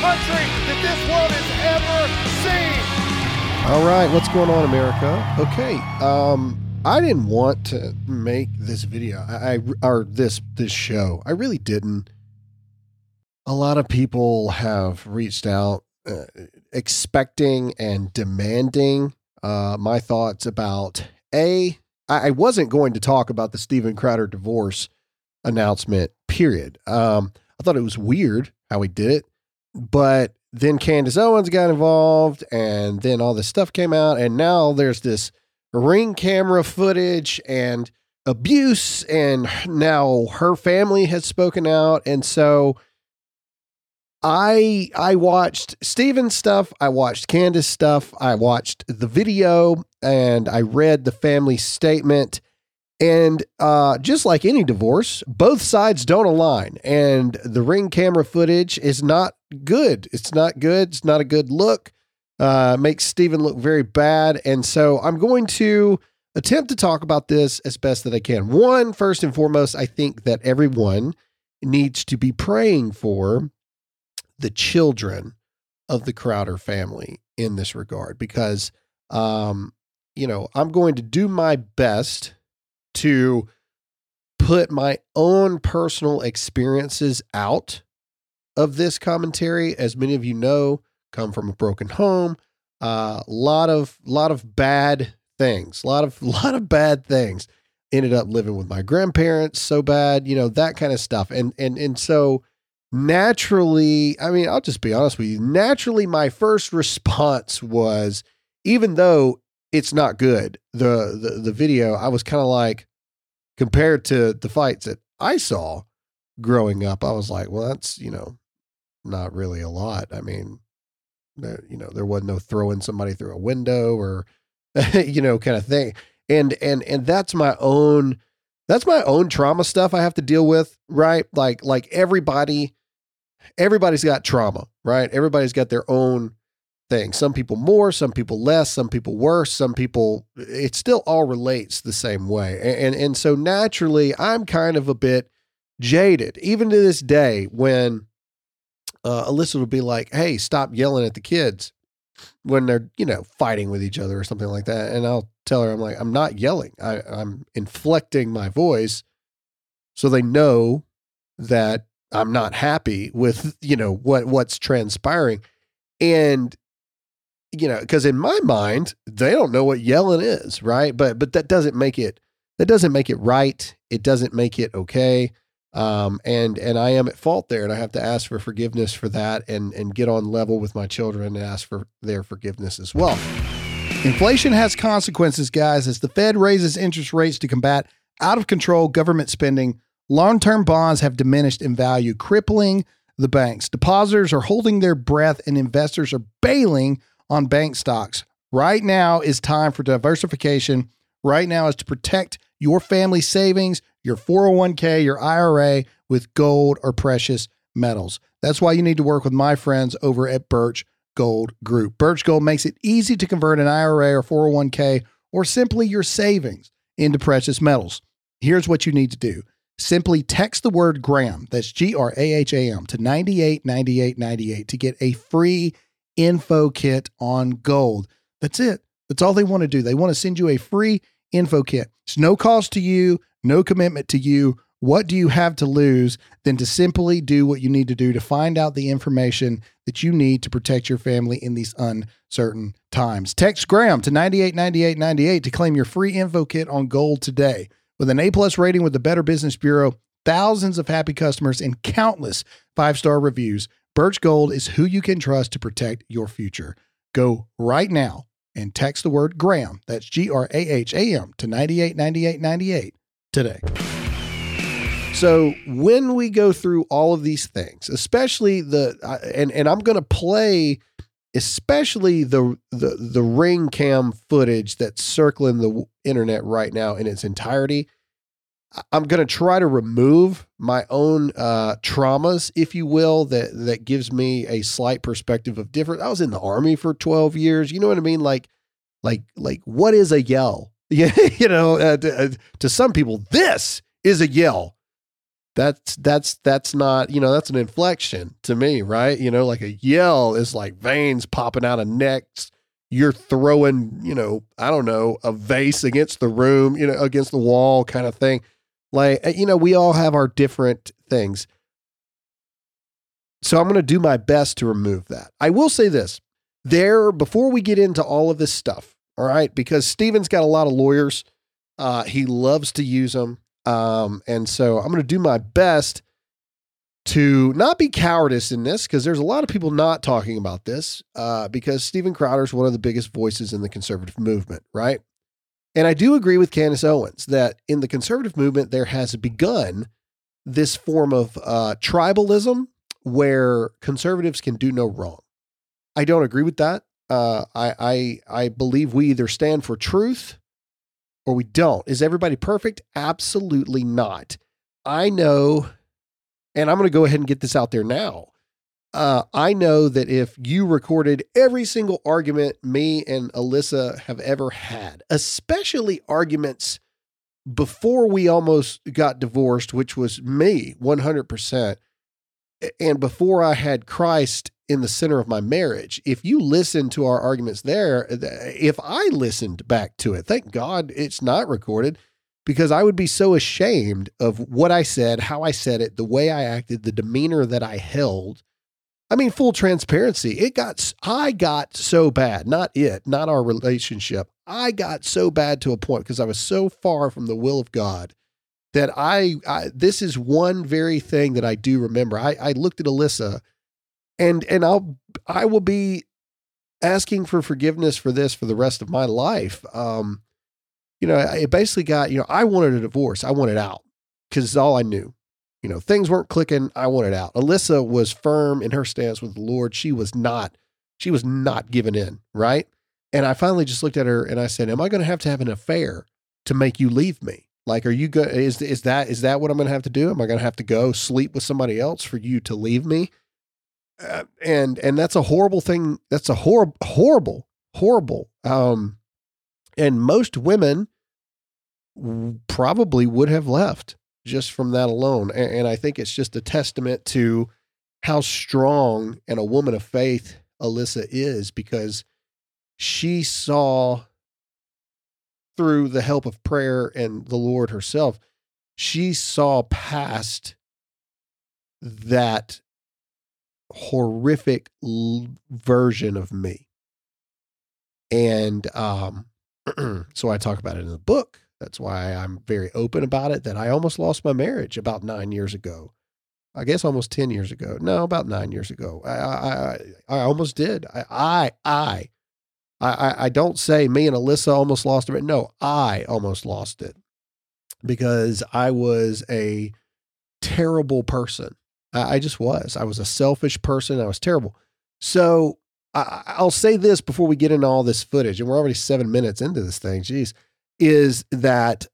country that this world has ever seen. All right, what's going on, America? Okay, um, I didn't want to make this video, I, I or this this show. I really didn't. A lot of people have reached out, uh, expecting and demanding uh, my thoughts about a. I, I wasn't going to talk about the Steven Crowder divorce announcement. Period. Um, I thought it was weird how he did it, but then Candace Owens got involved, and then all this stuff came out, and now there's this ring camera footage and abuse, and now her family has spoken out, and so I I watched Steven's stuff, I watched Candace stuff, I watched the video, and I read the family statement. And uh, just like any divorce, both sides don't align. And the ring camera footage is not good. It's not good. It's not a good look. Uh, makes Steven look very bad. And so I'm going to attempt to talk about this as best that I can. One, first and foremost, I think that everyone needs to be praying for the children of the Crowder family in this regard because, um, you know, I'm going to do my best to put my own personal experiences out of this commentary. As many of you know, come from a broken home. A uh, lot of lot of bad things. A lot of lot of bad things. Ended up living with my grandparents so bad, you know, that kind of stuff. And and and so naturally, I mean, I'll just be honest with you. Naturally, my first response was, even though it's not good, the the, the video, I was kind of like, compared to the fights that I saw growing up, I was like, well, that's you know, not really a lot. I mean, there, you know, there wasn't no throwing somebody through a window or you know, kind of thing. And and and that's my own that's my own trauma stuff I have to deal with, right? Like like everybody everybody's got trauma, right? Everybody's got their own thing. Some people more, some people less, some people worse, some people it still all relates the same way. And and, and so naturally I'm kind of a bit jaded even to this day when uh, Alyssa would be like, "Hey, stop yelling at the kids when they're you know fighting with each other or something like that," and I'll tell her, "I'm like, I'm not yelling. I, I'm inflecting my voice so they know that I'm not happy with you know what what's transpiring." And you know, because in my mind, they don't know what yelling is, right? But but that doesn't make it that doesn't make it right. It doesn't make it okay. Um, and and I am at fault there, and I have to ask for forgiveness for that, and and get on level with my children and ask for their forgiveness as well. Inflation has consequences, guys. As the Fed raises interest rates to combat out of control government spending, long term bonds have diminished in value, crippling the banks. Depositors are holding their breath, and investors are bailing on bank stocks. Right now is time for diversification. Right now is to protect your family savings your 401k, your IRA with gold or precious metals. That's why you need to work with my friends over at Birch Gold Group. Birch Gold makes it easy to convert an IRA or 401k or simply your savings into precious metals. Here's what you need to do. Simply text the word Graham, that's G R A H A M, to 989898 to get a free info kit on gold. That's it. That's all they want to do. They want to send you a free info kit. It's no cost to you no commitment to you. What do you have to lose than to simply do what you need to do to find out the information that you need to protect your family in these uncertain times? Text Graham to 989898 to claim your free info kit on gold today. With an A plus rating with the Better Business Bureau, thousands of happy customers, and countless five star reviews, Birch Gold is who you can trust to protect your future. Go right now and text the word Graham, that's G R A H A M, to 989898 today. So when we go through all of these things, especially the uh, and and I'm going to play especially the the the ring cam footage that's circling the internet right now in its entirety. I'm going to try to remove my own uh, traumas, if you will, that that gives me a slight perspective of different. I was in the army for 12 years. You know what I mean? Like, like, like, what is a yell? You know, uh, to, uh, to some people, this is a yell. That's that's that's not you know that's an inflection to me, right? You know, like a yell is like veins popping out of necks. You're throwing, you know, I don't know, a vase against the room, you know, against the wall, kind of thing. Like uh, you know, we all have our different things. So I'm going to do my best to remove that. I will say this: there before we get into all of this stuff, all right, because Steven's got a lot of lawyers. Uh, he loves to use them. Um, and so I'm going to do my best to not be cowardice in this because there's a lot of people not talking about this uh, because Steven Crowder is one of the biggest voices in the conservative movement, right? And I do agree with Candace Owens that in the conservative movement, there has begun this form of uh, tribalism where conservatives can do no wrong. I don't agree with that. Uh, I, I I believe we either stand for truth or we don't. Is everybody perfect? Absolutely not. I know, and I'm going to go ahead and get this out there now. Uh, I know that if you recorded every single argument me and Alyssa have ever had, especially arguments before we almost got divorced, which was me 100%, and before I had Christ in the center of my marriage. If you listen to our arguments there, if I listened back to it, thank God it's not recorded because I would be so ashamed of what I said, how I said it, the way I acted, the demeanor that I held. I mean, full transparency. It got, I got so bad, not it, not our relationship. I got so bad to a point because I was so far from the will of God that I, I, this is one very thing that I do remember. I, I looked at Alyssa and and I'll I will be asking for forgiveness for this for the rest of my life. Um, you know, it basically got, you know, I wanted a divorce. I wanted out because it's all I knew. You know, things weren't clicking. I wanted out. Alyssa was firm in her stance with the Lord. She was not, she was not giving in, right? And I finally just looked at her and I said, Am I going to have to have an affair to make you leave me? Like, are you good? Is, is that, is that what I'm going to have to do? Am I going to have to go sleep with somebody else for you to leave me? uh, and and that's a horrible thing. That's a horrible, horrible, horrible. Um, and most women probably would have left just from that alone. And, and I think it's just a testament to how strong and a woman of faith Alyssa is because she saw through the help of prayer and the Lord herself, she saw past that horrific l- version of me. And um, so I talk about it in the book. That's why I'm very open about it. That I almost lost my marriage about nine years ago. I guess almost ten years ago. No, about nine years ago. I I, I, I almost did. I I I I don't say me and Alyssa almost lost it. No, I almost lost it because I was a terrible person I, I just was. I was a selfish person. I was terrible. So I, I'll say this before we get into all this footage, and we're already seven minutes into this thing. Geez, is that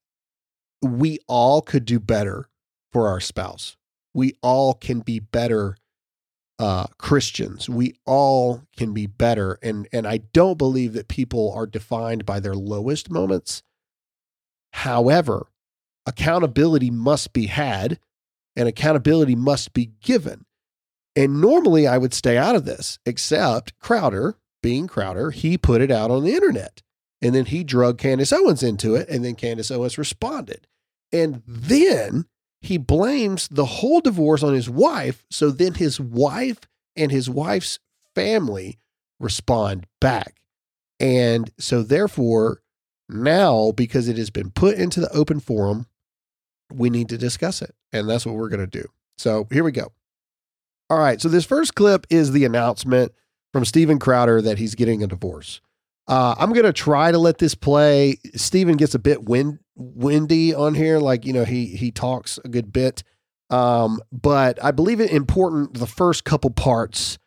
we all could do better for our spouse. We all can be better uh, Christians. We all can be better, and and I don't believe that people are defined by their lowest moments. However, accountability must be had and accountability must be given. And normally I would stay out of this, except Crowder, being Crowder, he put it out on the internet. And then he drug Candace Owens into it. And then Candace Owens responded. And then he blames the whole divorce on his wife. So then his wife and his wife's family respond back. And so, therefore, now, because it has been put into the open forum, we need to discuss it. And that's what we're going to do. So here we go. All right. So this first clip is the announcement from Steven Crowder that he's getting a divorce. Uh, I'm to try to let this play. Steven gets a bit wind, windy on here. Like, you know, he, he talks a good bit. Um, but I believe it important the first couple parts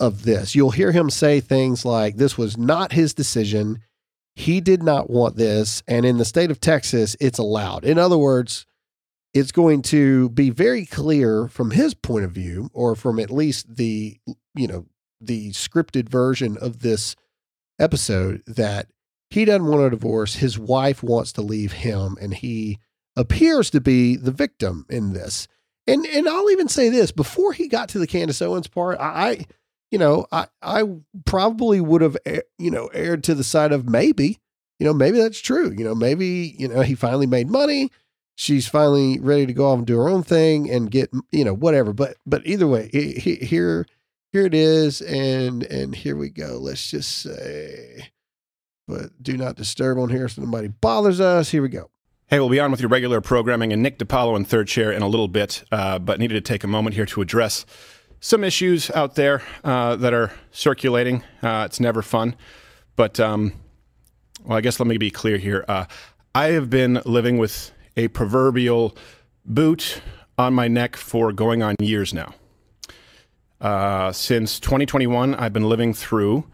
of this. You'll hear him say things like, this was not his decision. He did not want this. And in the state of Texas, it's allowed. In other words, it's going to be very clear from his point of view, or from at least the, you know, the scripted version of this episode, that he doesn't want a divorce. His wife wants to leave him, and he appears to be the victim in this. And and I'll even say this before he got to the Candace Owens part, I, you know, I I probably would have eh, you know erred to the side of maybe, you know, maybe that's true. You know, maybe you know he finally made money. She's finally ready to go off and do her own thing and get you know whatever. But but either way, here here it is, and and here we go. Let's just say, but do not disturb on here so nobody bothers us. Here we go. Hey, we'll be on with your regular programming and Nick DiPaolo in third chair in a little bit, uh, but needed to take a moment here to address some issues out there uh, that are circulating. Uh, it's never fun, but um, well, I guess let me be clear here. Uh, I have been living with a proverbial boot on my neck for going on years now. Uh, since 2021, I've been living through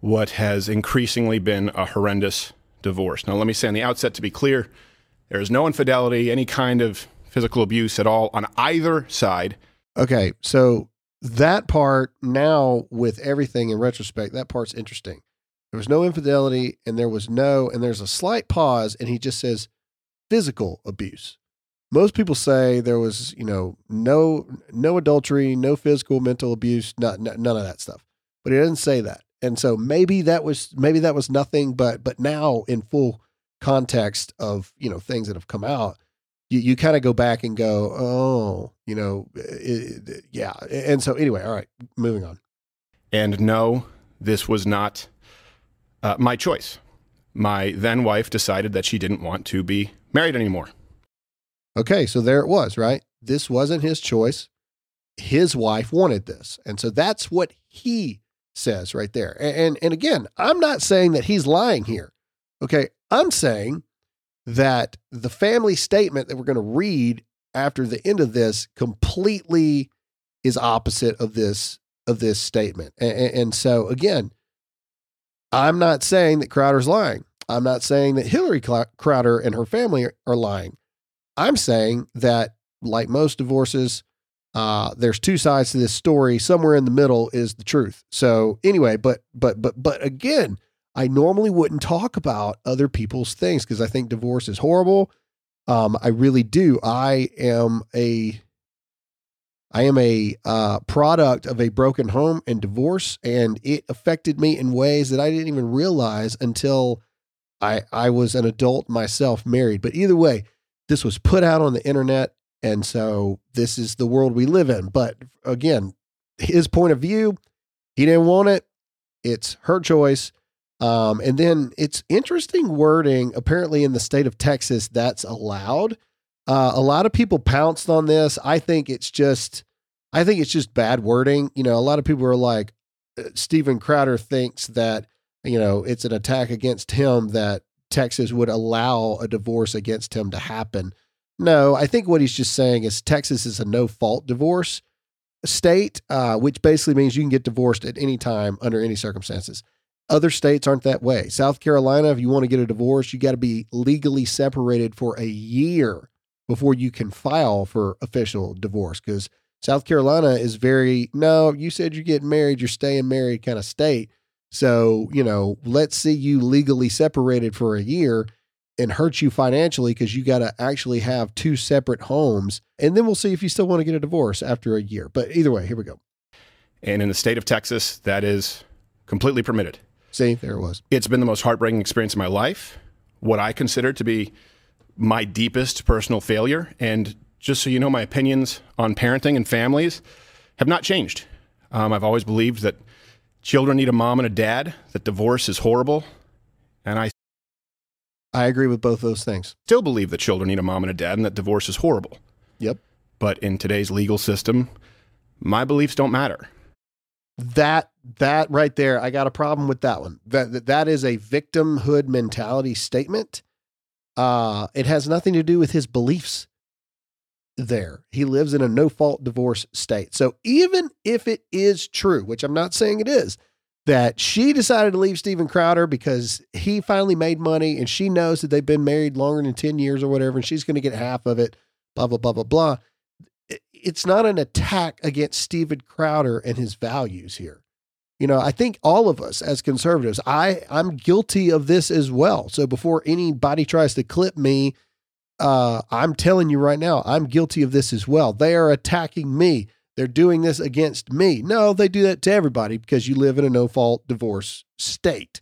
what has increasingly been a horrendous divorce. Now, let me say on the outset to be clear there is no infidelity, any kind of physical abuse at all on either side. Okay, so that part now, with everything in retrospect, that part's interesting. There was no infidelity, and there was no, and there's a slight pause, and he just says physical abuse. Most people say there was, you know, no no adultery, no physical, mental abuse, not, none of that stuff. But he doesn't say that, and so maybe that was maybe that was nothing. But but now in full context of you know things that have come out you, you kind of go back and go oh you know it, it, yeah and so anyway all right moving on and no this was not uh, my choice my then wife decided that she didn't want to be married anymore okay so there it was right this wasn't his choice his wife wanted this and so that's what he says right there and, and, and again i'm not saying that he's lying here okay I'm saying that the family statement that we're going to read after the end of this completely is opposite of this of this statement. And, and, so again, I'm not saying that Crowder's lying. I'm not saying that Hillary Crowder and her family are lying. I'm saying that like most divorces, uh, there's two sides to this story. Somewhere in the middle is the truth. So anyway, but but but but again, I normally wouldn't talk about other people's things because I think divorce is horrible. Um, I really do. I am a I am a uh, product of a broken home and divorce, and it affected me in ways that I didn't even realize until I I was an adult myself, married. But either way, this was put out on the internet, and so this is the world we live in. But again, his point of view, he didn't want it. It's her choice. Um, and then it's interesting wording. Apparently, in the state of Texas, that's allowed. Uh, a lot of people pounced on this. I think it's just, I think it's just bad wording. You know, a lot of people are like, uh, Steven Crowder thinks that you know it's an attack against him that Texas would allow a divorce against him to happen. No, I think what he's just saying is Texas is a no fault divorce state, uh, which basically means you can get divorced at any time under any circumstances. Other states aren't that way. South Carolina, if you want to get a divorce, you got to be legally separated for a year before you can file for official divorce because South Carolina is very, no, you said you're getting married, you're staying married kind of state. So, you know, let's see you legally separated for a year and hurt you financially because you got to actually have two separate homes. And then we'll see if you still want to get a divorce after a year. But either way, here we go. And in the state of Texas, that is completely permitted. See, there it was. It's been the most heartbreaking experience of my life. What I consider to be my deepest personal failure. And just so you know, my opinions on parenting and families have not changed. Um, I've always believed that children need a mom and a dad, that divorce is horrible. And I I agree with both those things. Still believe that children need a mom and a dad and that divorce is horrible. Yep. But in today's legal system, my beliefs don't matter that that right there, I got a problem with that one. That that is a victimhood mentality statement. Uh, it has nothing to do with his beliefs. There, he lives in a no fault divorce state. So even if it is true, which I'm not saying it is, that she decided to leave Steven Crowder because he finally made money and she knows that they've been married longer than 10 years or whatever, and she's going to get half of it, blah, blah, blah, blah, blah it's not an attack against Steven Crowder and his values here. You know, I think all of us as conservatives, I I'm guilty of this as well. So before anybody tries to clip me, uh, I'm telling you right now, I'm guilty of this as well. They are attacking me. They're doing this against me. No, they do that to everybody because you live in a no fault divorce state.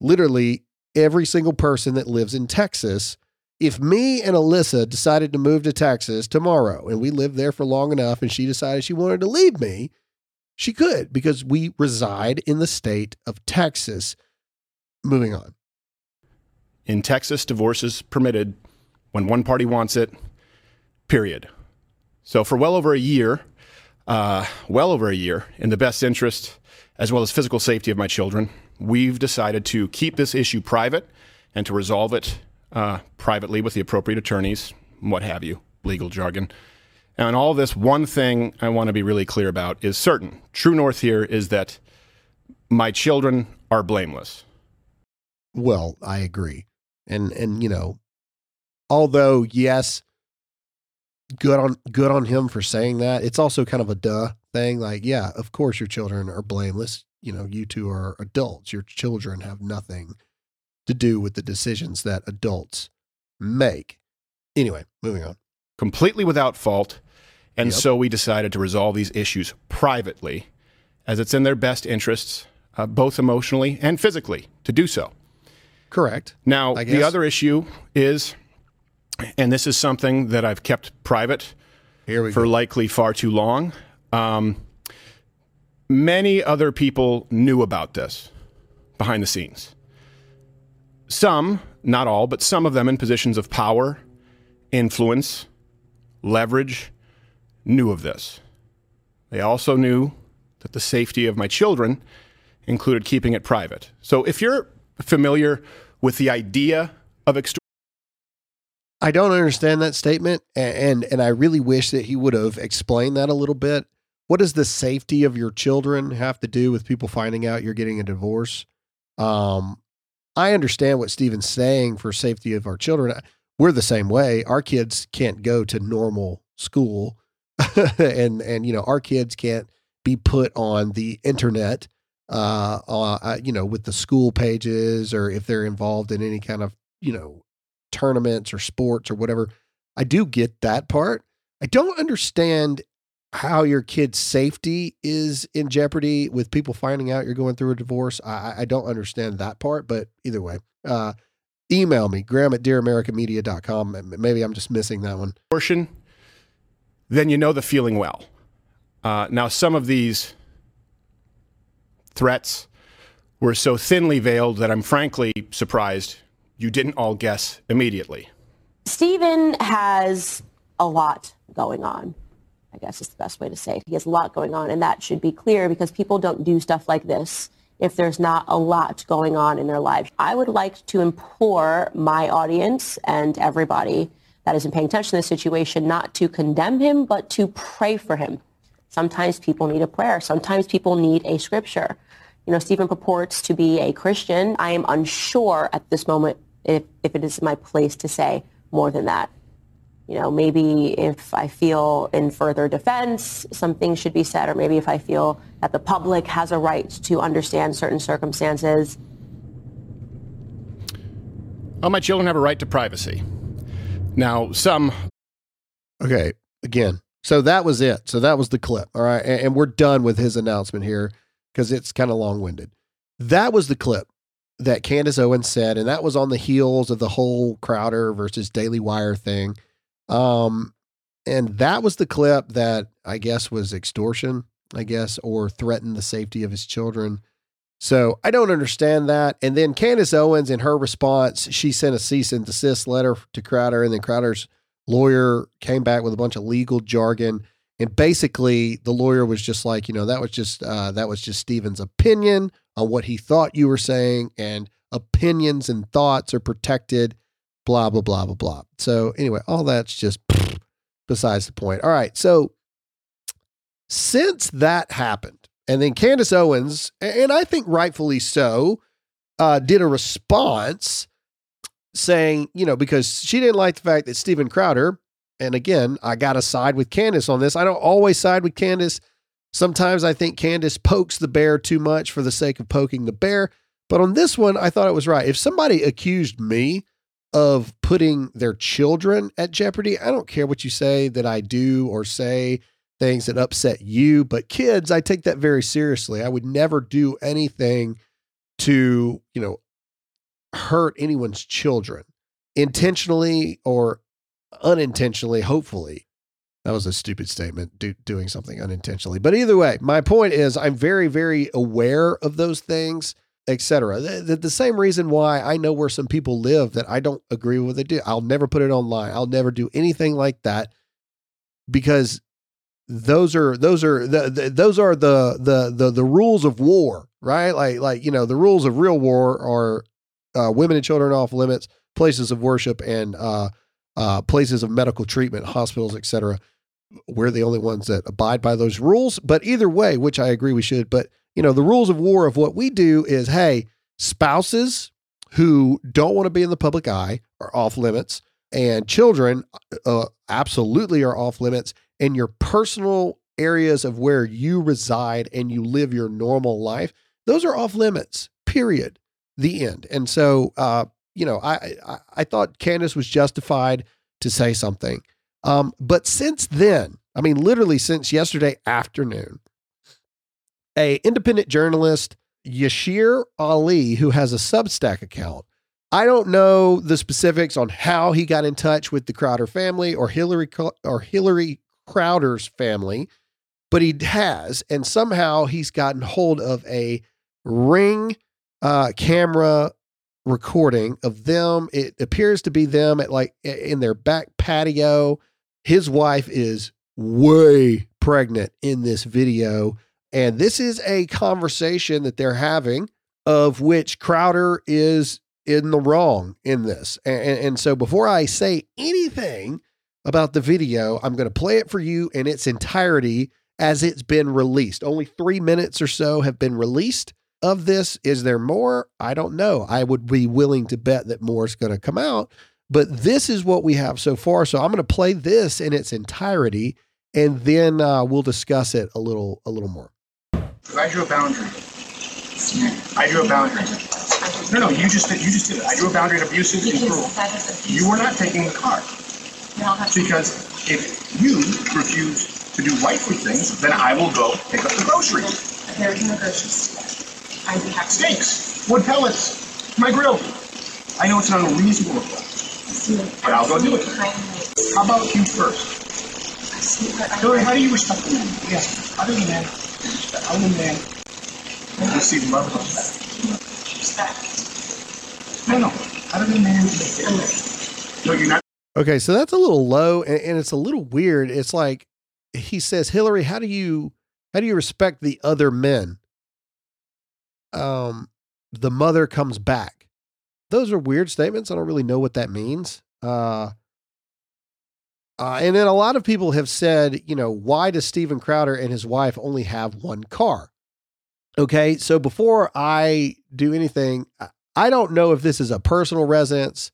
Literally, every single person that lives in Texas. If me and Alyssa decided to move to Texas tomorrow and we lived there for long enough and she decided she wanted to leave me, she could because we reside in the state of Texas. Moving on. In Texas, divorce is permitted when one party wants it, period. So, for well over a year, uh, well over a year, in the best interest as well as physical safety of my children, we've decided to keep this issue private and to resolve it uh, privately with the appropriate attorneys, what have you, legal jargon. And all this, one thing I want to be really clear about is certain. True north here is that my children are blameless. Well, I agree. And and you know, although yes, good on good on him for saying that. It's also kind of a duh thing. Like, yeah, of course your children are blameless. You know, you two are adults. Your children have nothing to do with the decisions that adults make. Anyway, moving on. Completely without fault. And Yep. so we decided to resolve these issues privately, as it's in their best interests, uh, both emotionally and physically, to do so. Correct. Now, the other issue is, and this is something that I've kept private for go. likely far too long. Um, many other people knew about this behind the scenes. Some, not all, but some of them in positions of power, influence, leverage, knew of this. They also knew that the safety of my children included keeping it private. So if you're familiar with the idea of extortion, I don't understand that statement, and and I really wish that he would have explained that a little bit. What does the safety of your children have to do with people finding out you're getting a divorce? Um, I understand what Steven's saying for safety of our children. We're the same way. Our kids can't go to normal school, and and you know our kids can't be put on the internet. Uh, uh, you know, with the school pages, or if they're involved in any kind of you know tournaments or sports or whatever. I do get that part. I don't understand how your kid's safety is in jeopardy with people finding out you're going through a divorce. I, I- don't understand that part, but either way, uh, email me, graham at dearamericamedia.com. Maybe I'm just missing that one. abortion, then you know the feeling well. Uh, now, some of these threats were so thinly veiled that I'm frankly surprised you didn't all guess immediately. Steven has a lot going on. I guess is the best way to say it. He has a lot going on, and that should be clear because people don't do stuff like this if there's not a lot going on in their lives. I would like to implore my audience and everybody that isn't paying attention to this situation not to condemn him, but to pray for him. Sometimes people need a prayer. Sometimes people need a scripture. You know, Steven purports to be a Christian. I am unsure at this moment if, if it is my place to say more than that. You know, maybe if I feel in further defense, something should be said, or maybe if I feel that the public has a right to understand certain circumstances. Well, my children have a right to privacy. Now, some Okay. Again, so that was it. So that was the clip. All right. And, and we're done with his announcement here because it's kind of long winded. That was the clip that Candace Owens said. And that was on the heels of the whole Crowder versus Daily Wire thing. Um, and that was the clip that I guess was extortion, I guess, or threatened the safety of his children. So I don't understand that. And then Candace Owens, in her response, she sent a cease and desist letter to Crowder, and then Crowder's lawyer came back with a bunch of legal jargon. And basically, the lawyer was just like, you know, that was just uh, that was just Steven's opinion on what he thought you were saying, and opinions and thoughts are protected. Blah blah blah blah blah. So anyway, all that's just besides the point. All right, so since that happened, and then Candace Owens, and I think rightfully so, uh, did a response saying, you know, because she didn't like the fact that Steven Crowder, and again, I got to side with Candace on this. I don't always side with Candace. Sometimes I think Candace pokes the bear too much for the sake of poking the bear. But on this one, I thought it was right. If somebody accused me of putting their children at jeopardy, I don't care what you say that I do or say things that upset you. But kids, I take that very seriously. I would never do anything to, you know, hurt anyone's children intentionally or unintentionally, hopefully. That was a stupid statement, do, doing something unintentionally. But either way, my point is I'm very, very aware of those things, etc. The, the, same reason why I know where some people live that I don't agree with what they do. I'll never put it online. I'll never do anything like that because those are those are the, the, those are the, the the the rules of war, right? Like like you know the rules of real war are uh, women and children off limits, places of worship, and uh, uh, places of medical treatment, hospitals, etc. We're the only ones that abide by those rules. But either way, which I agree we should, but you know the rules of war of what we do is hey spouses who don't want to be in the public eye are off limits and children uh, absolutely are off limits and your personal areas of where you reside and you live your normal life, those are off limits, period. The end. And so, uh, you know, I, I, I thought Candace was justified to say something. Um, but since then, I mean, literally since yesterday afternoon, a independent journalist, Yashar Ali, who has a Substack account, I don't know the specifics on how he got in touch with the Crowder family or Hillary or Hillary Crowder's family, but he has, and somehow he's gotten hold of a ring uh, camera recording of them. It appears to be them at like in their back patio. His wife is way pregnant in this video. And this is a conversation that they're having of which Crowder is in the wrong in this. And, and so before I say anything about the video. I'm going to play it for you in its entirety as it's been released. Only three minutes or so have been released of this. Is there more? I don't know. I would be willing to bet that more is going to come out, but this is what we have so far. So I'm going to play this in its entirety, and then uh, we'll discuss it a little a little more. I drew a boundary. I drew a boundary. No, no, you just did. You just did it. I drew a boundary at abusive and cruel. You were not taking the car. Because if you refuse to do wifely things, then I will go pick up the groceries. There's no groceries. I do have steaks, wood pellets, my grill. I know it's not a reasonable request, but I'll go do it. How about you first? Hillary, how do you respect the man? Yes, how do you man respect other man receive love of that? Respect. No, no. How do the man No, you're not. Okay, so that's a little low and, and, it's a little weird. It's like he says, Hillary, how do you how do you respect the other men? Um, the mother comes back. Those are weird statements. I don't really know what that means. Uh, uh, and then a lot of people have said, you know, why does Steven Crowder and his wife only have one car? Okay, so before I do anything, I don't know if this is a personal residence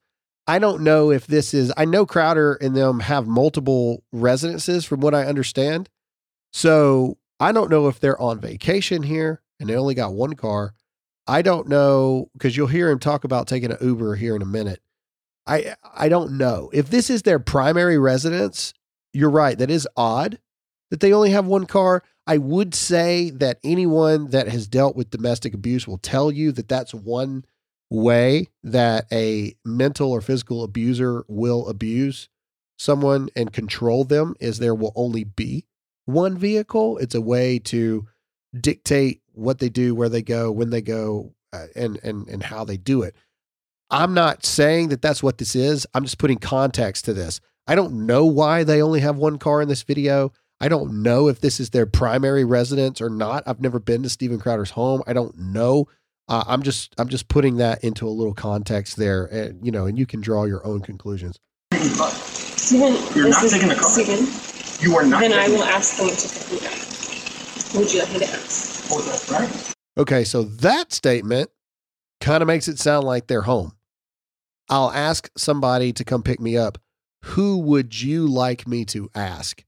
I don't know if this is, I know Crowder and them have multiple residences from what I understand. So I don't know if they're on vacation here and they only got one car. I don't know because you'll hear him talk about taking an Uber here in a minute. I I don't know. If this is their primary residence, you're right. That is odd that they only have one car. I would say that anyone that has dealt with domestic abuse will tell you that that's one way that a mental or physical abuser will abuse someone and control them is there will only be one vehicle. It's a way to dictate what they do, where they go, when they go, uh, and and and how they do it. I'm not saying that that's what this is. I'm just putting context to this. I don't know why they only have one car in this video. I don't know if this is their primary residence or not. I've never been to Steven Crowder's home. I don't know uh, I'm just I'm just putting that into a little context there, and you know, and you can draw your own conclusions. Steven, You're not taking the car. Steven, you are not. Then I will ask them to pick me up. Would you like me to ask? Right. Okay, so that statement kind of makes it sound like they're home. I'll ask somebody to come pick me up. Who would you like me to ask?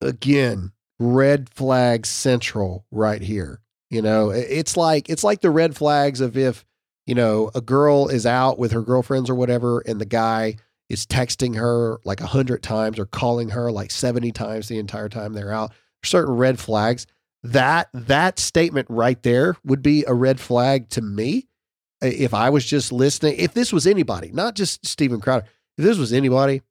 Again, red flag central right here. You know, mm-hmm. it's like it's like the red flags of if, you know, a girl is out with her girlfriends or whatever and the guy is texting her like a hundred times or calling her like 70 times the entire time they're out. Certain red flags. That that statement right there would be a red flag to me. Uh, if I was just listening, if this was anybody, not just Steven Crowder, if this was anybody,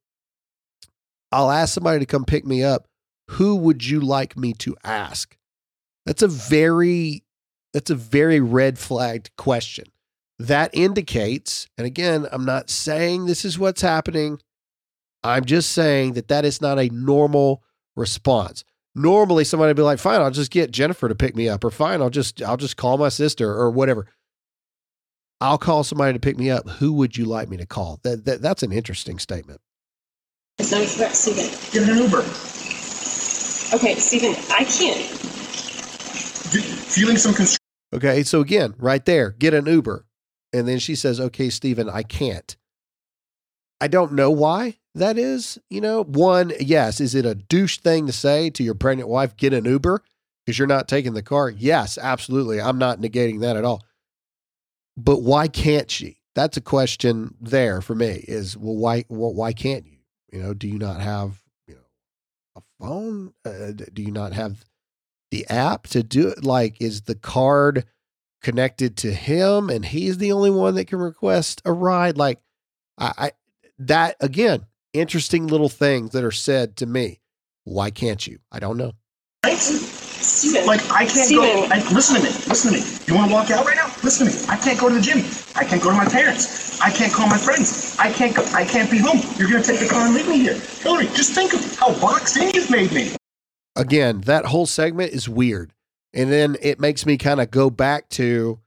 I'll ask somebody to come pick me up. Who would you like me to ask? That's a very that's a very red flagged question. That indicates, and again, I'm not saying this is what's happening. I'm just saying that that is not a normal response. Normally somebody would be like, "Fine, I'll just get Jennifer to pick me up or fine, I'll just I'll just call my sister or whatever." I'll call somebody to pick me up. Who would you like me to call? That, that that's an interesting statement. It's not correct, Steven. Get an Uber. Okay, Steven, I can't. Feeling some constraint. Okay, so again, right there, get an Uber. And then she says, Okay, Steven, I can't. I don't know why that is. You know, one, yes, is it a douche thing to say to your pregnant wife, get an Uber because you're not taking the car? Yes, absolutely. I'm not negating that at all. But why can't she? That's a question there for me is, well, why, well, why can't you? You know, do you not have, you know, a phone? Uh, do you not have the app to do it? Like, is the card connected to him and he's the only one that can request a ride? Like, I, I that again, interesting little things that are said to me. Why can't you? I don't know. Steven. Like I can't Steven. go. I, listen to me. Listen to me. You want to walk out right now? Listen to me. I can't go to the gym. I can't go to my parents. I can't call my friends. I can't. Go, I can't be home. You're gonna take the car and leave me here, Hillary. Just think of how boxed in you've made me. Again, that whole segment is weird. And then it makes me kind of go back to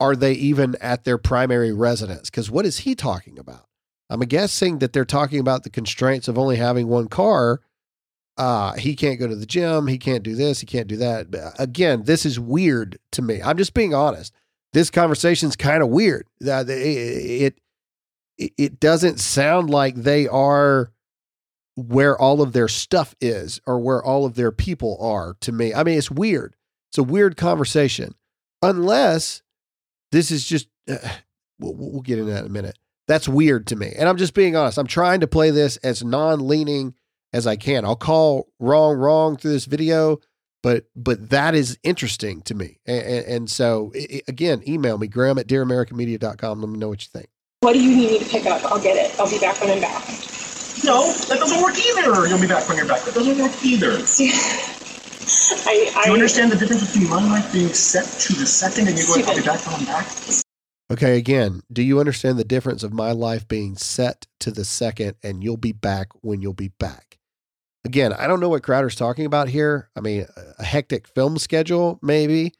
are they even at their primary residence? Because what is he talking about? I'm guessing that they're talking about the constraints of only having one car. Uh, he can't go to the gym. He can't do this. He can't do that. But again, this is weird to me. I'm just being honest. This conversation's kind of weird. That it, it it doesn't sound like they are where all of their stuff is or where all of their people are to me. I mean, it's weird. It's a weird conversation. Unless this is just, uh, we'll, we'll get into that in a minute. That's weird to me. And I'm just being honest. I'm trying to play this as non leaning as I can. I'll call wrong, wrong through this video, but but that is interesting to me. And, and, and so, i i- again, email me, graham at dearamericanmedia.com. Let me know what you think. What do you need me to pick up? I'll get it. I'll be back when I'm back. No, that doesn't work either. You'll be back when you're back. That doesn't work either. I, I Do you understand the difference between my life being set to the second and you going, I'll be back when I'm back? Okay, again, do you understand the difference of my life being set to the second and you'll be back when you'll be back? Again, I don't know what Crowder's talking about here. I mean, a hectic film schedule, maybe.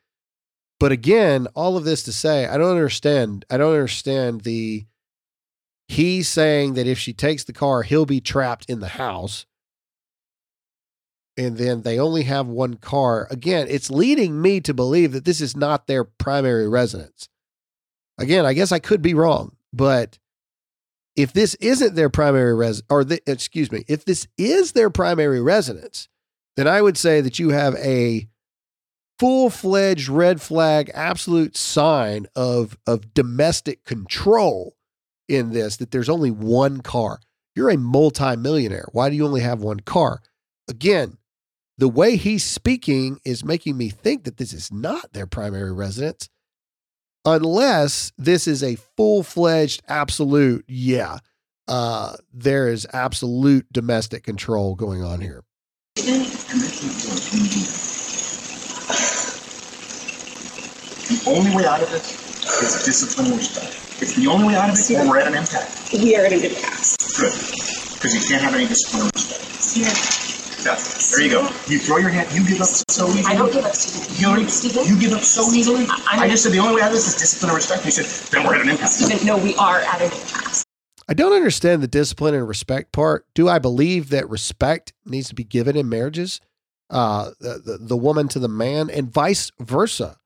But again, all of this to say, I don't understand. I don't understand the. He's saying that if she takes the car, he'll be trapped in the house. And then they only have one car. Again, it's leading me to believe that this is not their primary residence. Again, I guess I could be wrong, but if this isn't their primary res or the, excuse me, if this is their primary residence, then I would say that you have a full-fledged red flag absolute sign of of domestic control in this that there's only one car. You're a multimillionaire. Why do you only have one car? Again, the way he's speaking is making me think that this is not their primary residence unless this is a full-fledged absolute yeah uh there is absolute domestic control going on here The only way out of this is discipline and respect. It's the only way out of it, or we're at an impact. we are at an impact. Good. Because you can't have any discipline and respect. That's, there you go. You throw your hand, you give up so easily. I don't give up, Steven. Hillary, Steven? you give up so easily. I- I'm- just said the only way out of this is discipline and respect. And you said, then we're at an impasse. Steven, no, we are at an impasse. i don't understand the discipline and respect part do i believe that respect needs to be given in marriages uh the, the, the woman to the man and vice versa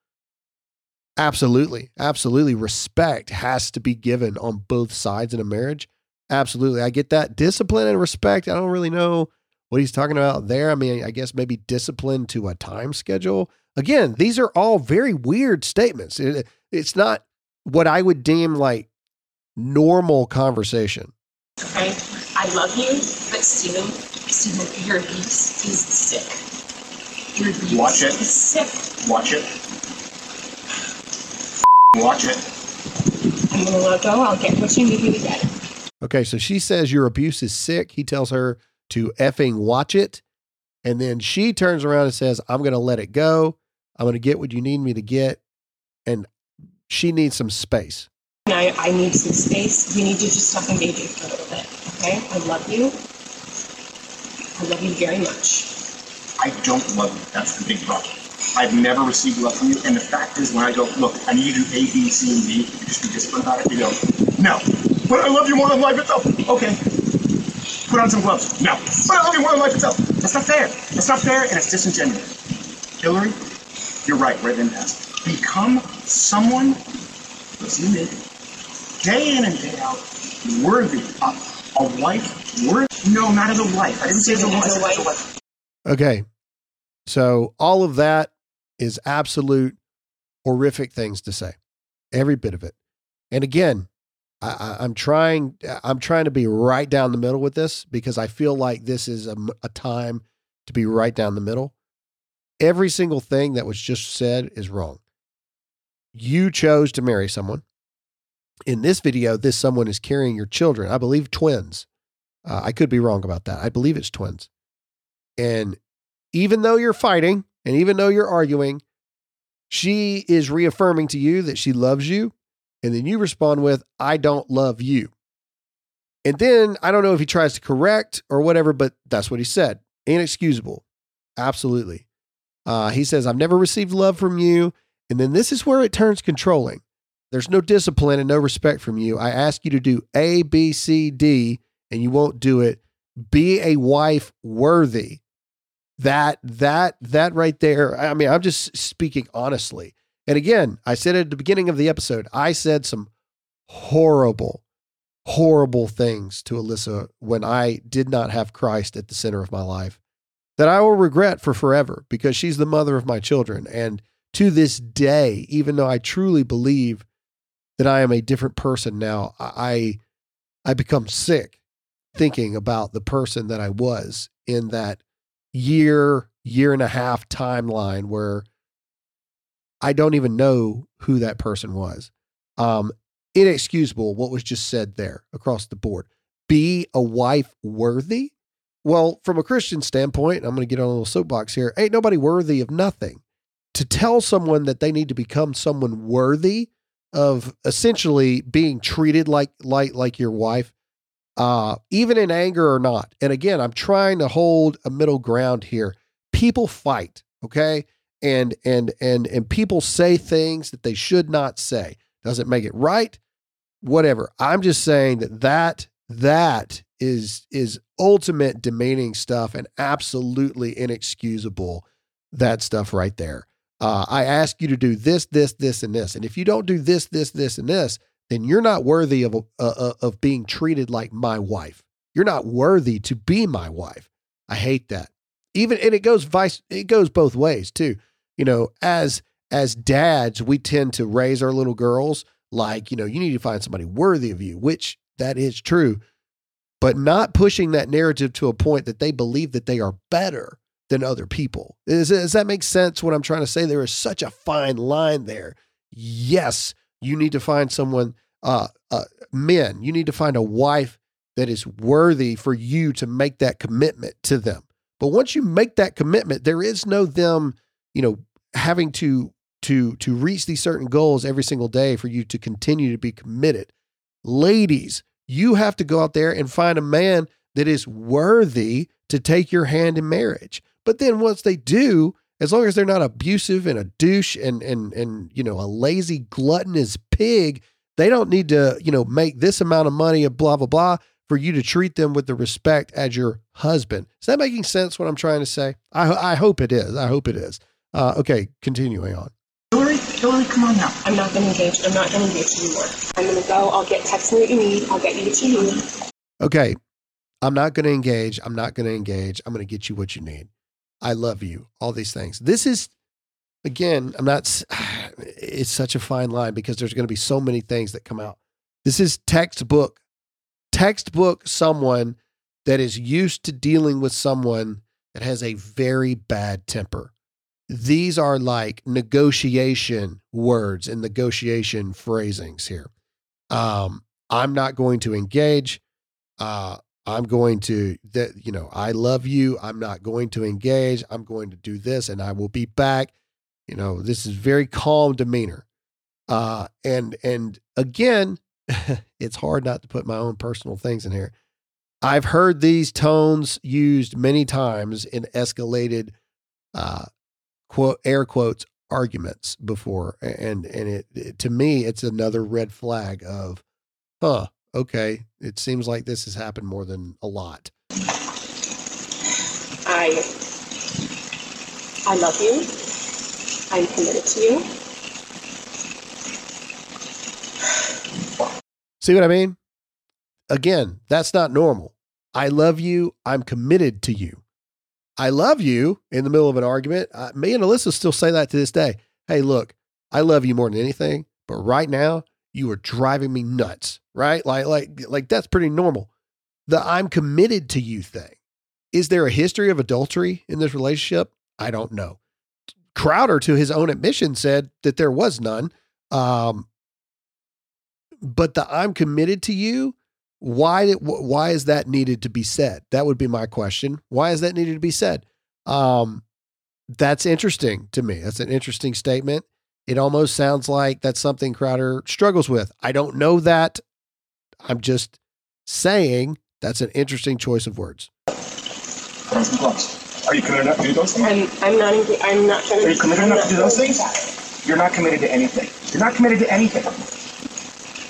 absolutely absolutely respect has to be given on both sides in a marriage absolutely i get that discipline and respect i don't really know what he's talking about there. I mean, I guess maybe discipline to a time schedule. Again, these are all very weird statements. It, it's not what I would deem like normal conversation. Okay, I love you, but Steven, Steven, your abuse is sick. Your abuse Watch it. is sick. Watch it. Watch it. I'm gonna let go. I'll get what you need me to get. Okay, so she says your abuse is sick. He tells her to effing watch it. And then she turns around and says, I'm going to let it go. I'm going to get what you need me to get. And she needs some space. I, I need some space. We need to just stop engaging for a little bit. Okay? I love you. I love you very much. I don't love you. That's the big problem. I've never received love from you. And the fact is, when I go, look, I need you to do A, B, C, and D, just be disciplined about it, you go, no. But I love you more than life itself. Okay. Put on some gloves. No. But I love you more than life itself. That's not fair. That's not fair, and it's disingenuous. Hillary, you're right, right in past. Become someone, listen to me, day in and day out, worthy of a wife, worthy. No, not as a wife. I didn't say as a wife. As a I said wife. Okay. So all of that is absolute horrific things to say. Every bit of it. And again, I, I'm trying. I'm trying to be right down the middle with this because I feel like this is a time to be right down the middle. Every single thing that was just said is wrong. You chose to marry someone. In this video, this someone is carrying your children. I believe twins. Uh, I could be wrong about that. I believe it's twins. And even though you're fighting and even though you're arguing, she is reaffirming to you that she loves you. And then you respond with, I don't love you. And then I don't know if he tries to correct or whatever, but that's what he said. Inexcusable. Absolutely. Uh, he says, I've never received love from you. And then this is where it turns controlling. There's no discipline and no respect from you. I ask you to do A, B, C, D, and you won't do it. Be a wife worthy that that that right there i mean i'm just speaking honestly and again i said at the beginning of the episode i said some horrible horrible things to alyssa when i did not have christ at the center of my life that i will regret for forever because she's the mother of my children. And to this day even though i truly believe that i am a different person now i i become sick thinking about the person that i was in that year, year and a half timeline where I don't even know who that person was. Um, inexcusable what was just said there across the board. Be a wife worthy? Well, from a Christian standpoint, I'm going to get on a little soapbox here. Ain't nobody worthy of nothing. To tell someone that they need to become someone worthy of essentially being treated like like like your wife uh, even in anger or not. And again, I'm trying to hold a middle ground here. People fight, okay? And and and and people say things that they should not say. Doesn't make it right. Whatever. I'm just saying that that that is is ultimate demeaning stuff and absolutely inexcusable. That stuff right there. Uh, I ask you to do this, this, this, and this. And if you don't do this, this, this, and this, then you're not worthy of uh, of being treated like my wife. You're not worthy to be my wife. I hate that. Even and it goes vice it goes both ways too. You know, as as dads, we tend to raise our little girls like, you know, you need to find somebody worthy of you, which that is true, but not pushing that narrative to a point that they believe that they are better than other people. Is, does that make sense what I'm trying to say? There is such a fine line there. Yes, you need to find someone, uh, uh, men, you need to find a wife that is worthy for you to make that commitment to them. But once you make that commitment, there is no them, you know, having to to to reach these certain goals every single day for you to continue to be committed. Ladies, you have to go out there and find a man that is worthy to take your hand in marriage. But then once they do, as long as they're not abusive and a douche and and and you know a lazy gluttonous pig, they don't need to you know make this amount of money and blah blah blah for you to treat them with the respect as your husband. Is that making sense? What I'm trying to say? I I hope it is. I hope it is. Uh, okay, continuing on. Hillary, Hillary, come on now. I'm not gonna engage. I'm not gonna engage anymore. I'm gonna go. I'll get text me what you need. I'll get you what you need. Okay, I'm not going to engage. I'm not going to engage. I'm going to get you what you need. I love you. All these things. This is, again, I'm not, it's such a fine line because there's going to be so many things that come out. This is textbook, textbook someone that is used to dealing with someone that has a very bad temper. These are like negotiation words and negotiation phrasings here. Um, I'm not going to engage. Uh, I'm going to that you know I love you. I'm not going to engage. I'm going to do this, and I will be back. You know this is very calm demeanor. Uh, and and again, it's hard not to put my own personal things in here. I've heard these tones used many times in escalated, uh, quote air quotes arguments before, and and it, it to me it's another red flag of, huh, okay, it seems like this has happened more than a lot. I I love you. I'm committed to you. See what I mean? Again, that's not normal. I love you. I'm committed to you. I love you in the middle of an argument. Me and Alyssa still say that to this day. Hey, look, I love you more than anything, but right now you are driving me nuts, right? Like, like, like that's pretty normal. The I'm committed to you thing. Is there a history of adultery in this relationship? I don't know. Crowder, to his own admission, said that there was none. Um, but the I'm committed to you, why did, why is that needed to be said? That would be my question. Why is that needed to be said? Um, that's interesting to me. That's an interesting statement. It almost sounds like that's something Crowder struggles with. I don't know that. I'm just saying that's an interesting choice of words. Are you committed enough to do those things? I'm I'm not engaged. I'm not trying to. Are you committed enough to do those things? You're not committed to anything. You're not committed to anything.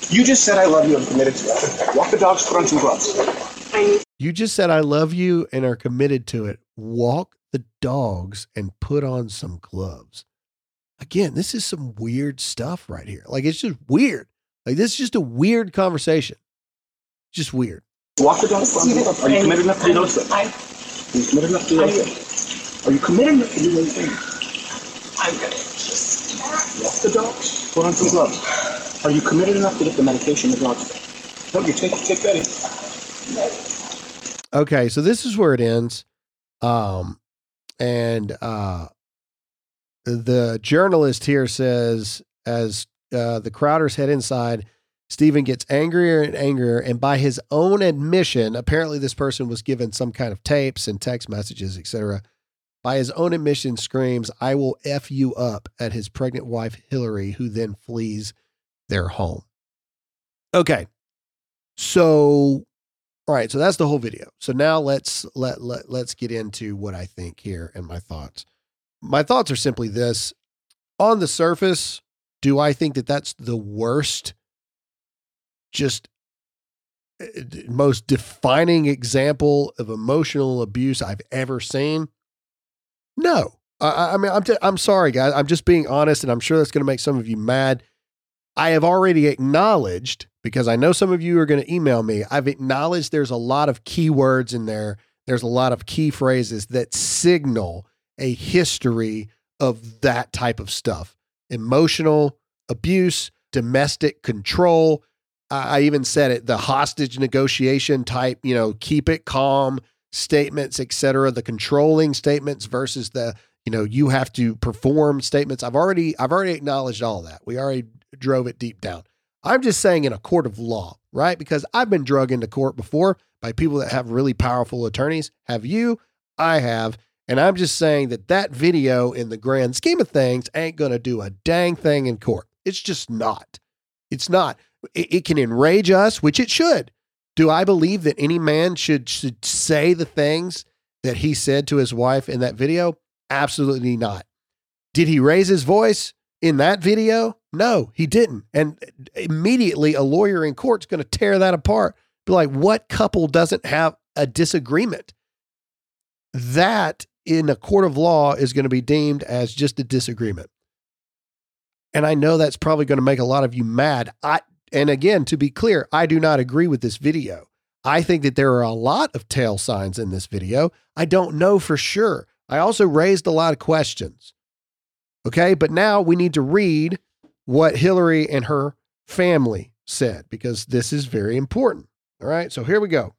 You just said I love you. I'm committed to it. Walk the dogs. Put on some gloves. You just said I love you and are committed to it. Walk the dogs and put on some gloves. Again, this is some weird stuff right here. Like it's just weird. Like this is just a weird conversation. Just weird. Walk the dogs. Put on some gloves. Are you committed enough to do those things? I, Are you committed enough to do those things? Are you committed enough to do those things? I'm gonna just. Walk the dogs. Put on some gloves. Are you committed enough to get the medication dogs take? No, you take take. Okay, so this is where it ends. Um, and uh, the journalist here says, as uh, the Crowders head inside, Steven gets angrier and angrier, and by his own admission, apparently this person was given some kind of tapes and text messages, etc. By his own admission, screams, "I will f you up" at his pregnant wife Hillary, who then flees their home. Okay, so all right, so that's the whole video. So now let's let let let's get into what I think here and my thoughts. My thoughts are simply this: on the surface, do I think that that's the worst, just uh, most defining example of emotional abuse I've ever seen? No, I, I mean I'm t- I'm sorry, guys. I'm just being honest, and I'm sure that's going to make some of you mad. I have already acknowledged because I know some of you are going to email me. I've acknowledged there's a lot of keywords in there. There's a lot of key phrases that signal a history of that type of stuff emotional abuse, domestic control. I even said it the hostage negotiation type, you know, keep it calm statements, etc. The controlling statements versus the, you know, you have to perform statements. I've already I've already acknowledged all that. We already drove it deep down. I'm just saying in a court of law, right? Because I've been drug into court before by people that have really powerful attorneys. Have you? I have. And I'm just saying that that video, in the grand scheme of things, ain't going to do a dang thing in court. It's just not. It's not. It, it can enrage us, which it should. Do I believe that any man should, should say the things that he said to his wife in that video? Absolutely not. Did he raise his voice in that video? No, he didn't. And immediately a lawyer in court's going to tear that apart. Be like, what couple doesn't have a disagreement? That in a court of law is going to be deemed as just a disagreement. And I know that's probably going to make a lot of you mad. I and again, to be clear, I do not agree with this video. I think that there are a lot of tail signs in this video. I don't know for sure. I also raised a lot of questions. Okay, but now we need to read what Hillary and her family said because this is very important. All right, so here we go.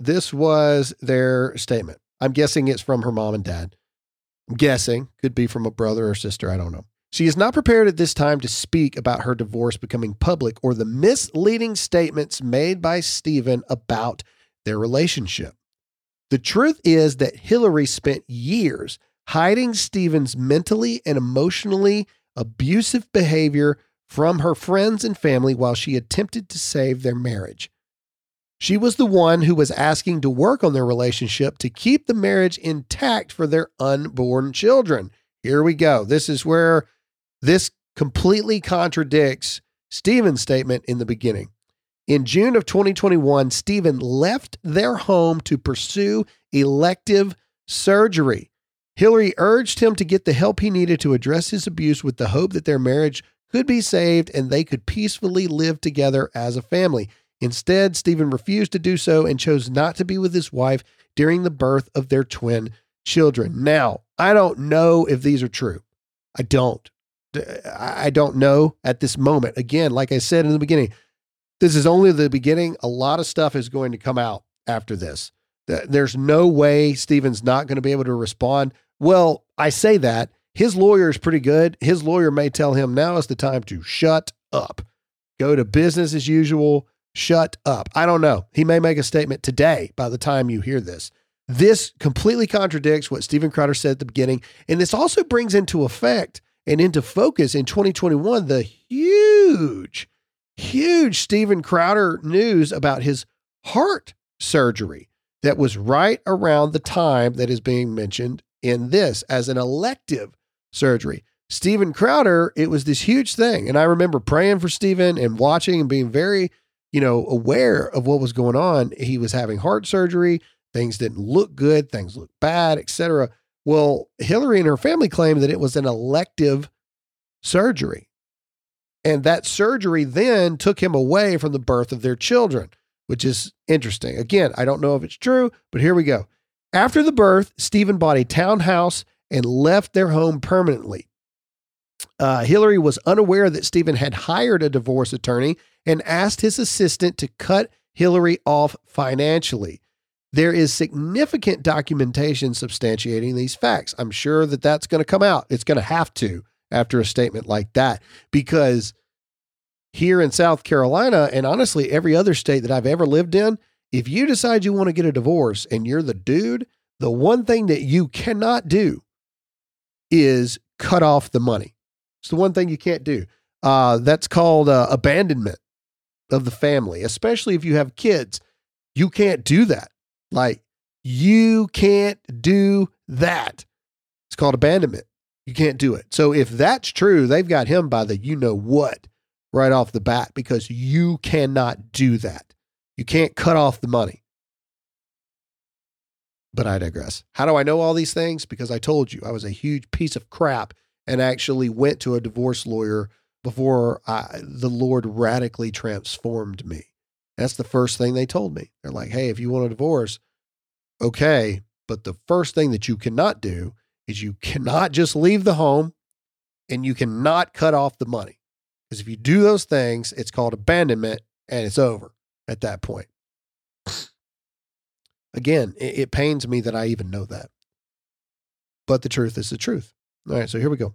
This was their statement. I'm guessing it's from her mom and dad. I'm guessing, could be from a brother or sister, I don't know. She is not prepared at this time to speak about her divorce becoming public or the misleading statements made by Steven about their relationship. The truth is that Hillary spent years hiding Steven's mentally and emotionally abusive behavior from her friends and family while she attempted to save their marriage. She was the one who was asking to work on their relationship to keep the marriage intact for their unborn children. Here we go. This is where this completely contradicts Steven's statement in the beginning. In June of 2021, Steven left their home to pursue elective surgery. Hillary urged him to get the help he needed to address his abuse with the hope that their marriage could be saved and they could peacefully live together as a family. Instead, Steven refused to do so and chose not to be with his wife during the birth of their twin children. Now, I don't know if these are true. I don't. I don't know at this moment. Again, like I said in the beginning, this is only the beginning. A lot of stuff is going to come out after this. There's no way Steven's not going to be able to respond. Well, I say that. His lawyer is pretty good. His lawyer may tell him now is the time to shut up, go to business as usual, shut up. I don't know. He may make a statement today by the time you hear this. This completely contradicts what Steven Crowder said at the beginning. And this also brings into effect and into focus in 2021 the huge, huge Steven Crowder news about his heart surgery that was right around the time that is being mentioned in this as an elective surgery. Steven Crowder, it was this huge thing. And I remember praying for Steven and watching and being very, you know, aware of what was going on. He was having heart surgery. Things didn't look good, things looked bad, etc. Well, Hillary and her family claimed that it was an elective surgery. And that surgery then took him away from the birth of their children, which is interesting. Again, I don't know if it's true, but here we go. After the birth, Steven bought a townhouse and left their home permanently. Uh, Hillary was unaware that Steven had hired a divorce attorney and asked his assistant to cut Hillary off financially. There is significant documentation substantiating these facts. I'm sure that that's going to come out. It's going to have to after a statement like that because here in South Carolina and honestly every other state that I've ever lived in, if you decide you want to get a divorce and you're the dude, the one thing that you cannot do is cut off the money. It's the one thing you can't do. Uh, that's called uh, abandonment of the family, especially if you have kids. You can't do that. Like, you can't do that. It's called abandonment. You can't do it. So, if that's true, they've got him by the you know what right off the bat because you cannot do that. You can't cut off the money. But I digress. How do I know all these things? Because I told you I was a huge piece of crap and actually went to a divorce lawyer before I, the Lord radically transformed me. That's the first thing they told me. They're like, hey, if you want a divorce, okay. But the first thing that you cannot do is you cannot just leave the home and you cannot cut off the money. Because if you do those things, it's called abandonment and it's over at that point. Again, it, it pains me that I even know that. But the truth is the truth. All right, so here we go.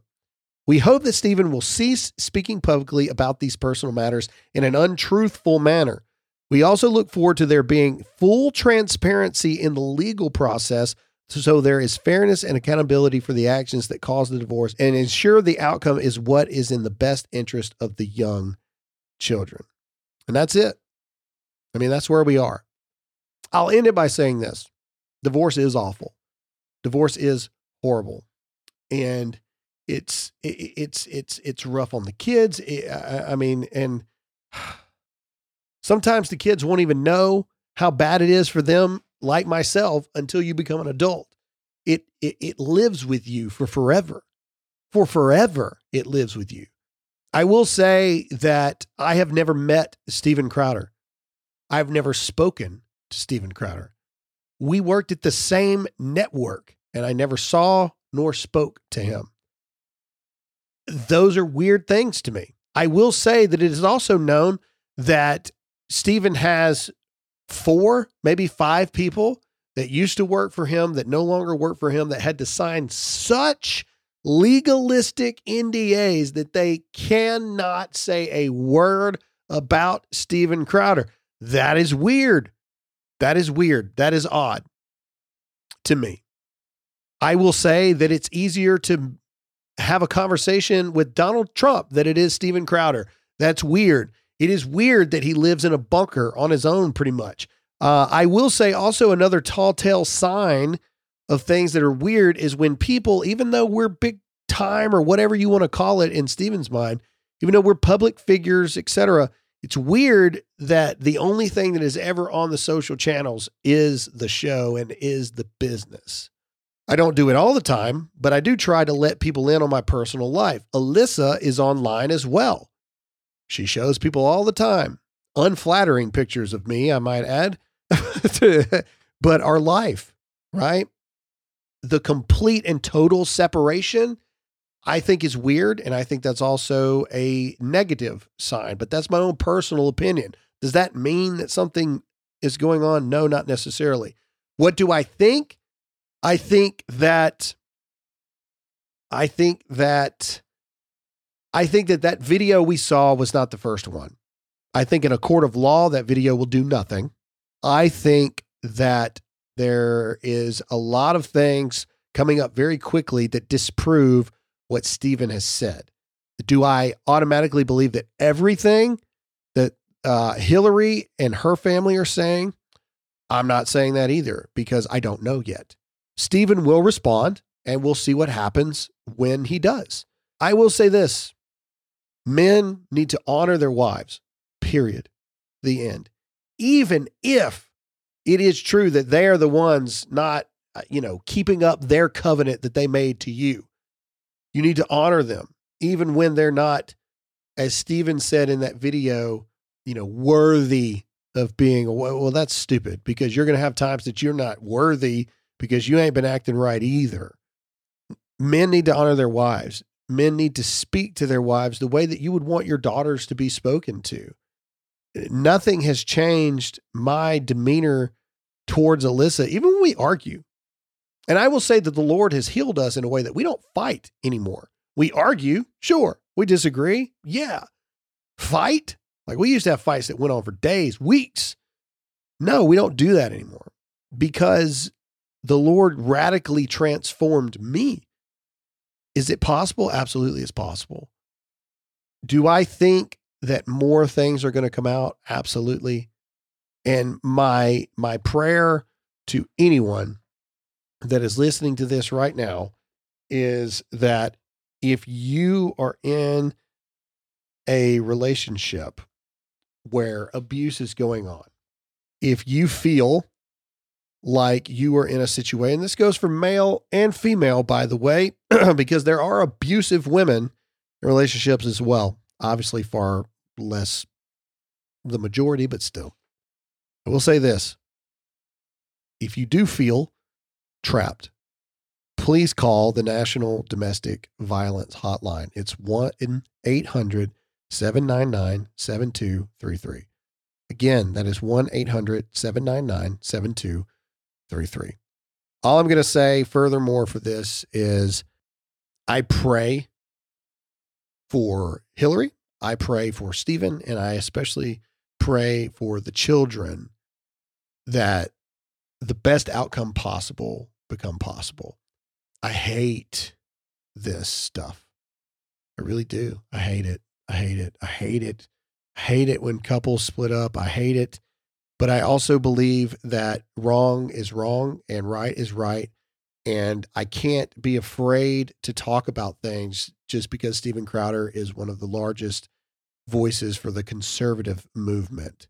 We hope that Steven will cease speaking publicly about these personal matters in an untruthful manner we also look forward to there being full transparency in the legal process so there is fairness and accountability for the actions that caused the divorce and ensure the outcome is what is in the best interest of the young children. And that's it. I mean, that's where we are. I'll end it by saying this divorce is awful, divorce is horrible. And it's it's it's it's rough on the kids. I mean, and Sometimes the kids won't even know how bad it is for them, like myself, until you become an adult. It, it, it lives with you for forever. For forever, it lives with you. I will say that I have never met Steven Crowder. I've never spoken to Steven Crowder. We worked at the same network, and I never saw nor spoke to mm-hmm. him. Those are weird things to me. I will say that it is also known that Steven has four, maybe five people that used to work for him that no longer work for him that had to sign such legalistic NDAs that they cannot say a word about Steven Crowder. That is weird. That is weird. That is odd to me. I will say that it's easier to have a conversation with Donald Trump than it is Steven Crowder. That's weird. It is weird that he lives in a bunker on his own, pretty much. Uh, I will say also another tall tale sign of things that are weird is when people, even though we're big time or whatever you want to call it in Steven's mind, even though we're public figures, etc., it's weird that the only thing that is ever on the social channels is the show and is the business. I don't do it all the time, but I do try to let people in on my personal life. Alyssa is online as well. She shows people all the time, unflattering pictures of me, I might add, but our life, right? The complete and total separation, I think is weird. And I think that's also a negative sign, but that's my own personal opinion. Does that mean that something is going on? No, not necessarily. What do I think? I think that I think that I think that that video we saw was not the first one. I think in a court of law that video will do nothing. I think that there is a lot of things coming up very quickly that disprove what Steven has said. Do I automatically believe that everything that uh, Hillary and her family are saying? I'm not saying that either because I don't know yet. Steven will respond and we'll see what happens when he does. I will say this men need to honor their wives, period. The end. Even if it is true that they are the ones not, uh, you know, keeping up their covenant that they made to you, you need to honor them, even when they're not, as Steven said in that video, you know, worthy of being, well, that's stupid because you're going to have times that you're not worthy because you ain't been acting right either. Men need to honor their wives. Men need to speak to their wives the way that you would want your daughters to be spoken to. Nothing has changed my demeanor towards Alyssa, even when we argue. And I will say that the Lord has healed us in a way that we don't fight anymore. We argue, sure. We disagree, yeah. Fight? Like we used to have fights that went on for days, weeks. No, we don't do that anymore because the Lord radically transformed me. Is it possible? Absolutely, it's possible. Do I think that more things are going to come out? Absolutely. And my my prayer to anyone that is listening to this right now is that if you are in a relationship where abuse is going on, if you feel like you are in a situation. This goes for male and female, by the way, because there are abusive women in relationships as well. Obviously, far less the majority, but still. I will say this if you do feel trapped, please call the National Domestic Violence Hotline. It's 1 800 799 7233. Again, that is 1 800 799 7233. All I'm going to say furthermore for this is I pray for Hillary. I pray for Steven, and I especially pray for the children that the best outcome possible become possible. I hate this stuff. I really do. I hate it. I hate it. I hate it. I hate it when couples split up. I hate it. But I also believe that wrong is wrong and right is right. And I can't be afraid to talk about things just because Steven Crowder is one of the largest voices for the conservative movement.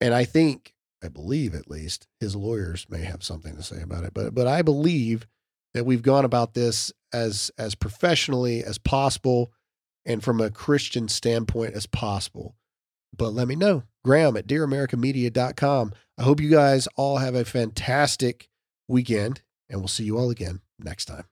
And I think, I believe at least, his lawyers may have something to say about it. But but I believe that we've gone about this as as professionally as possible and from a Christian standpoint as possible but let me know. Graham at dearamericamedia.com. I hope you guys all have a fantastic weekend, and we'll see you all again next time.